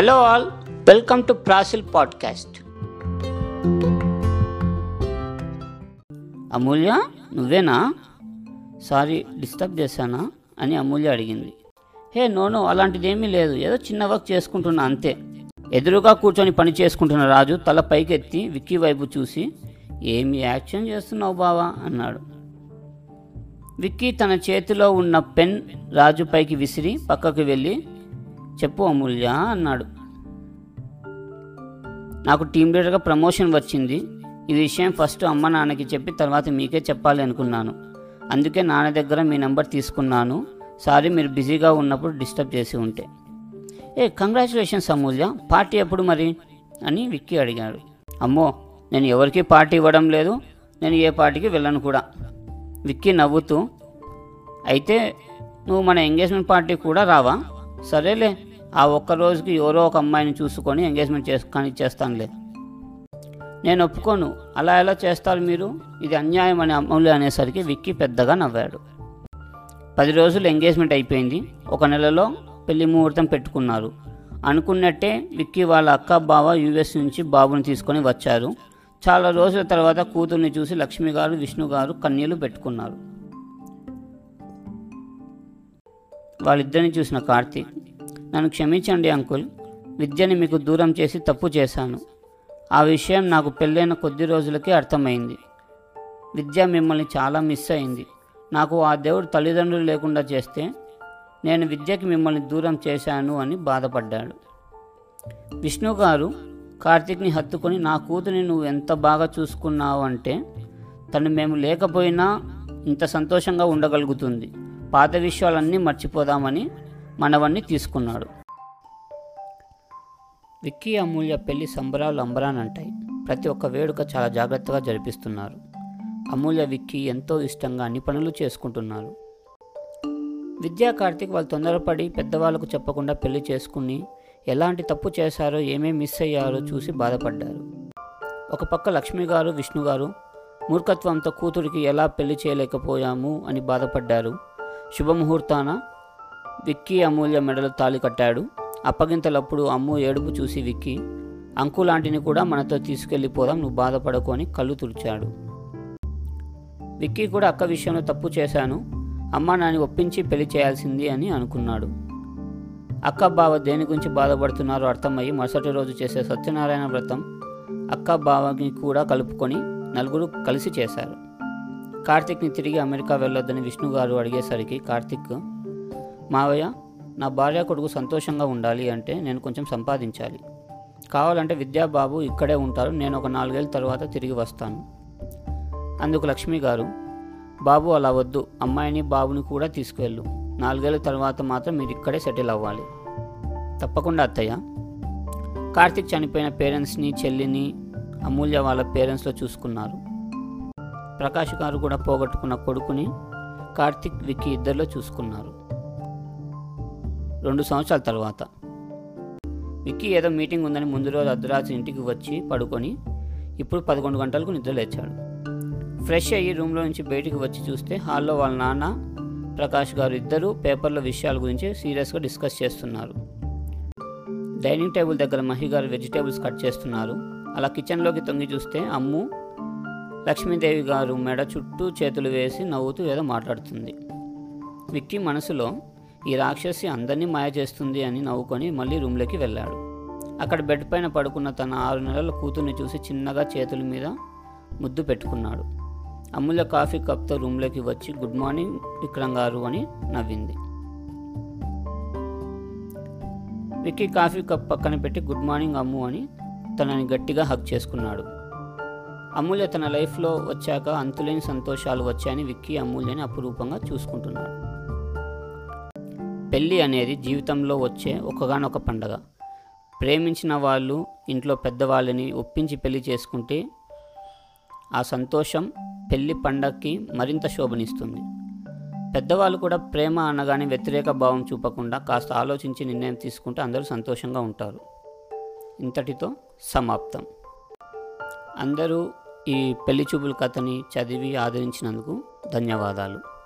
Hello all welcome to Prasil podcast. Amulya నువ్వేనా? Sorry disturb చేశానా? అని అమూల్య అడిగింది. హే నోనో అలాంటిదేమీ లేదు. ఏదో చిన్న వర్క్ చేసుకుంటున్నా అంతే. ఎదురుగా కూర్చొని పని చేసుకుంటున్న రాజు తల పైకెత్తి విక్కీ వైపు చూసి ఏమి యాక్షన్ చేస్తున్నావు బావా? అన్నాడు. విక్కీ తన చేతిలో ఉన్న పెన్ రాజు పైకి విసిరి పక్కకు వెళ్ళి చెప్పు అమూల్య అన్నాడు. నాకు టీం లీడర్గా ప్రమోషన్ వచ్చింది. ఈ విషయం ఫస్ట్ అమ్మ నాన్నకి చెప్పి తర్వాత మీకే చెప్పాలి అనుకున్నాను. అందుకే నాన్న దగ్గర మీ నెంబర్ తీసుకున్నాను. సారీ మీరు బిజీగా ఉన్నప్పుడు డిస్టర్బ్ చేసి ఉంటే. ఏ కంగ్రాచులేషన్స్ అమూల్య. పార్టీ ఎప్పుడు మరి? అని విక్కీ అడిగాడు. అమ్మో నేను ఎవరికీ పార్టీ ఇవ్వడం లేదు. నేను ఏ పార్టీకి వెళ్ళను కూడా. విక్కీ నవ్వుతూ అయితే నువ్వు మన ఎంగేజ్మెంట్ పార్టీ కూడా రావా? సరేలే ఆ ఒక్క రోజుకి ఎవరో ఒక అమ్మాయిని చూసుకొని ఎంగేజ్మెంట్ చేసుకొని చేస్తానులే నేను ఒప్పుకోను. అలా ఎలా చేస్తారు మీరు? ఇది అన్యాయం అని అమూల్య అనేసరికి విక్కీ పెద్దగా నవ్వాడు. పది రోజులు ఎంగేజ్మెంట్ అయిపోయింది. ఒక నెలలో పెళ్ళి ముహూర్తం పెట్టుకున్నారు. అనుకున్నట్టే విక్కీ వాళ్ళ అక్క బావ యూఎస్ నుంచి బాబుని తీసుకొని వచ్చారు. చాలా రోజుల తర్వాత కూతుర్ని చూసి లక్ష్మి గారు విష్ణు గారు కన్నీళ్ళు పెట్టుకున్నారు. వాళ్ళిద్దరిని చూసిన కార్తీక్ నన్ను క్షమించండి అంకుల్. విద్యని మీకు దూరం చేసి తప్పు చేశాను. ఆ విషయం నాకు పెళ్ళైన కొద్ది రోజులకే అర్థమైంది. విద్య మిమ్మల్ని చాలా మిస్ అయింది. నాకు ఆ దేవుడు తల్లిదండ్రులు లేకుండా చేస్తే నేను విద్యకి మిమ్మల్ని దూరం చేశాను అని బాధపడ్డాడు. విష్ణు గారు కార్తీక్ని హత్తుకొని నా కూతుని నువ్వు ఎంత బాగా చూసుకున్నావు అంటే తను మేము లేకపోయినా ఇంత సంతోషంగా ఉండగలుగుతుంది. పాత విషయాలన్నీ మర్చిపోదామని మనవణ్ణి తీసుకున్నాడు. విక్కీ అమూల్య పెళ్ళి సంబరాలు అంబరానంటాయి. ప్రతి ఒక్క వేడుక చాలా జాగ్రత్తగా జరిపిస్తున్నారు. అమూల్య విక్కీ ఎంతో ఇష్టంగా అన్ని పనులు చేసుకుంటున్నారు. విద్యా కార్తీక్ వాళ్ళు తొందరపడి పెద్దవాళ్ళకు చెప్పకుండా పెళ్ళి చేసుకుని ఎలాంటి తప్పు చేశారో ఏమేమి మిస్ అయ్యారో చూసి బాధపడ్డారు. ఒక పక్క లక్ష్మి గారు విష్ణు గారు మూర్ఖత్వంతో కూతురికి ఎలా పెళ్ళి చేయలేకపోయాము అని బాధపడ్డారు. శుభముహూర్తాన విక్కీ అమూల్య మెడలో తాళి కట్టాడు. అప్పగింతలప్పుడు అమ్ము ఏడుపు చూసి విక్కీ అంకు లాంటిని కూడా మనతో తీసుకెళ్ళిపోదాం నువ్వు బాధపడుకొని కళ్ళు తుడిచాడు. విక్కీ కూడా అక్క విషయంలో తప్పు చేశాను అమ్మ నాని ఒప్పించి పెళ్ళి చేయాల్సింది అని అనుకున్నాడు. అక్క బావ దేని గురించి బాధపడుతున్నారో అర్థమయ్యి మరుసటి రోజు చేసే సత్యనారాయణ వ్రతం అక్క బావని కూడా కలుపుకొని నలుగురు కలిసి చేశారు. కార్తిక్ని తిరిగి అమెరికా వెళ్ళొద్దని విష్ణు గారు అడిగేసరికి కార్తిక్ మావయ్య నా భార్య కొడుకు సంతోషంగా ఉండాలి అంటే నేను కొంచెం సంపాదించాలి. కావాలంటే విద్యాబాబు ఇక్కడే ఉంటారు నేను ఒక నాలుగేళ్ళ తర్వాత తిరిగి వస్తాను. అందుకు లక్ష్మి గారు బాబు అలా వద్దు అమ్మాయిని బాబుని కూడా తీసుకువెళ్ళు. నాలుగేళ్ళ తర్వాత మాత్రం మీరు ఇక్కడే సెటిల్ అవ్వాలి. తప్పకుండా అత్తయ్య. కార్తిక్ చనిపోయిన పేరెంట్స్ని చెల్లిని అమూల్య వాళ్ళ పేరెంట్స్లో చూసుకున్నారు. ప్రకాష్ గారు కూడా పోగొట్టుకున్న కొడుకుని కార్తిక్ విక్కీ ఇద్దరిలో చూసుకున్నారు. రెండు సంవత్సరాల తర్వాత. విక్కీ ఏదో మీటింగ్ ఉందని ముందు రోజు అర్ధరాత్రి ఇంటికి వచ్చి పడుకొని ఇప్పుడు పదకొండు గంటలకు నిద్ర లేచాడు. ఫ్రెష్ అయ్యి రూమ్లో నుంచి బయటికి వచ్చి చూస్తే హాల్లో వాళ్ళ నాన్న ప్రకాష్ గారు ఇద్దరూ పేపర్లో విషయాల గురించి సీరియస్గా డిస్కస్ చేస్తున్నారు. డైనింగ్ టేబుల్ దగ్గర మహి గారు వెజిటేబుల్స్ కట్ చేస్తున్నారు. అలా కిచెన్లోకి తొంగి చూస్తే అమ్ము లక్ష్మీదేవి గారు మెడ చుట్టూ చేతులు వేసి నవ్వుతూ ఏదో మాట్లాడుతుంది. విక్కీ మనసులో ఈ రాక్షసి అందరినీ మాయ చేస్తుంది అని నవ్వుకొని మళ్ళీ రూమ్లోకి వెళ్ళాడు. అక్కడ బెడ్ పైన పడుకున్న తన ఆరు నెలల కూతుర్ని చూసి చిన్నగా చేతుల మీద ముద్దు పెట్టుకున్నాడు. అమూల్య కాఫీ కప్తో రూమ్లోకి వచ్చి గుడ్ మార్నింగ్ విక్రమ్ గారు అని నవ్వింది. విక్కీ కాఫీ కప్ పక్కన పెట్టి గుడ్ మార్నింగ్ అమ్ము అని తనని గట్టిగా హక్ చేసుకున్నాడు. అమూల్య తన లైఫ్లో వచ్చాక అంతులేని సంతోషాలు వచ్చాయని విక్కీ అమూల్యని అపురూపంగా చూసుకుంటున్నాడు. పెళ్ళి అనేది జీవితంలో వచ్చే ఒకగానొక పండగ. ప్రేమించిన వాళ్ళు ఇంట్లో పెద్దవాళ్ళని ఒప్పించి పెళ్ళి చేసుకుంటే ఆ సంతోషం పెళ్ళి పండగకి మరింత శోభనిస్తుంది. పెద్దవాళ్ళు కూడా ప్రేమ అనగానే వ్యతిరేక భావం చూపకుండా కాస్త ఆలోచించి నిర్ణయం తీసుకుంటే అందరూ సంతోషంగా ఉంటారు. ఇంతటితో సమాప్తం. అందరూ ఈ పెళ్ళి చూపుల కథని చదివి ఆదరించినందుకు ధన్యవాదాలు.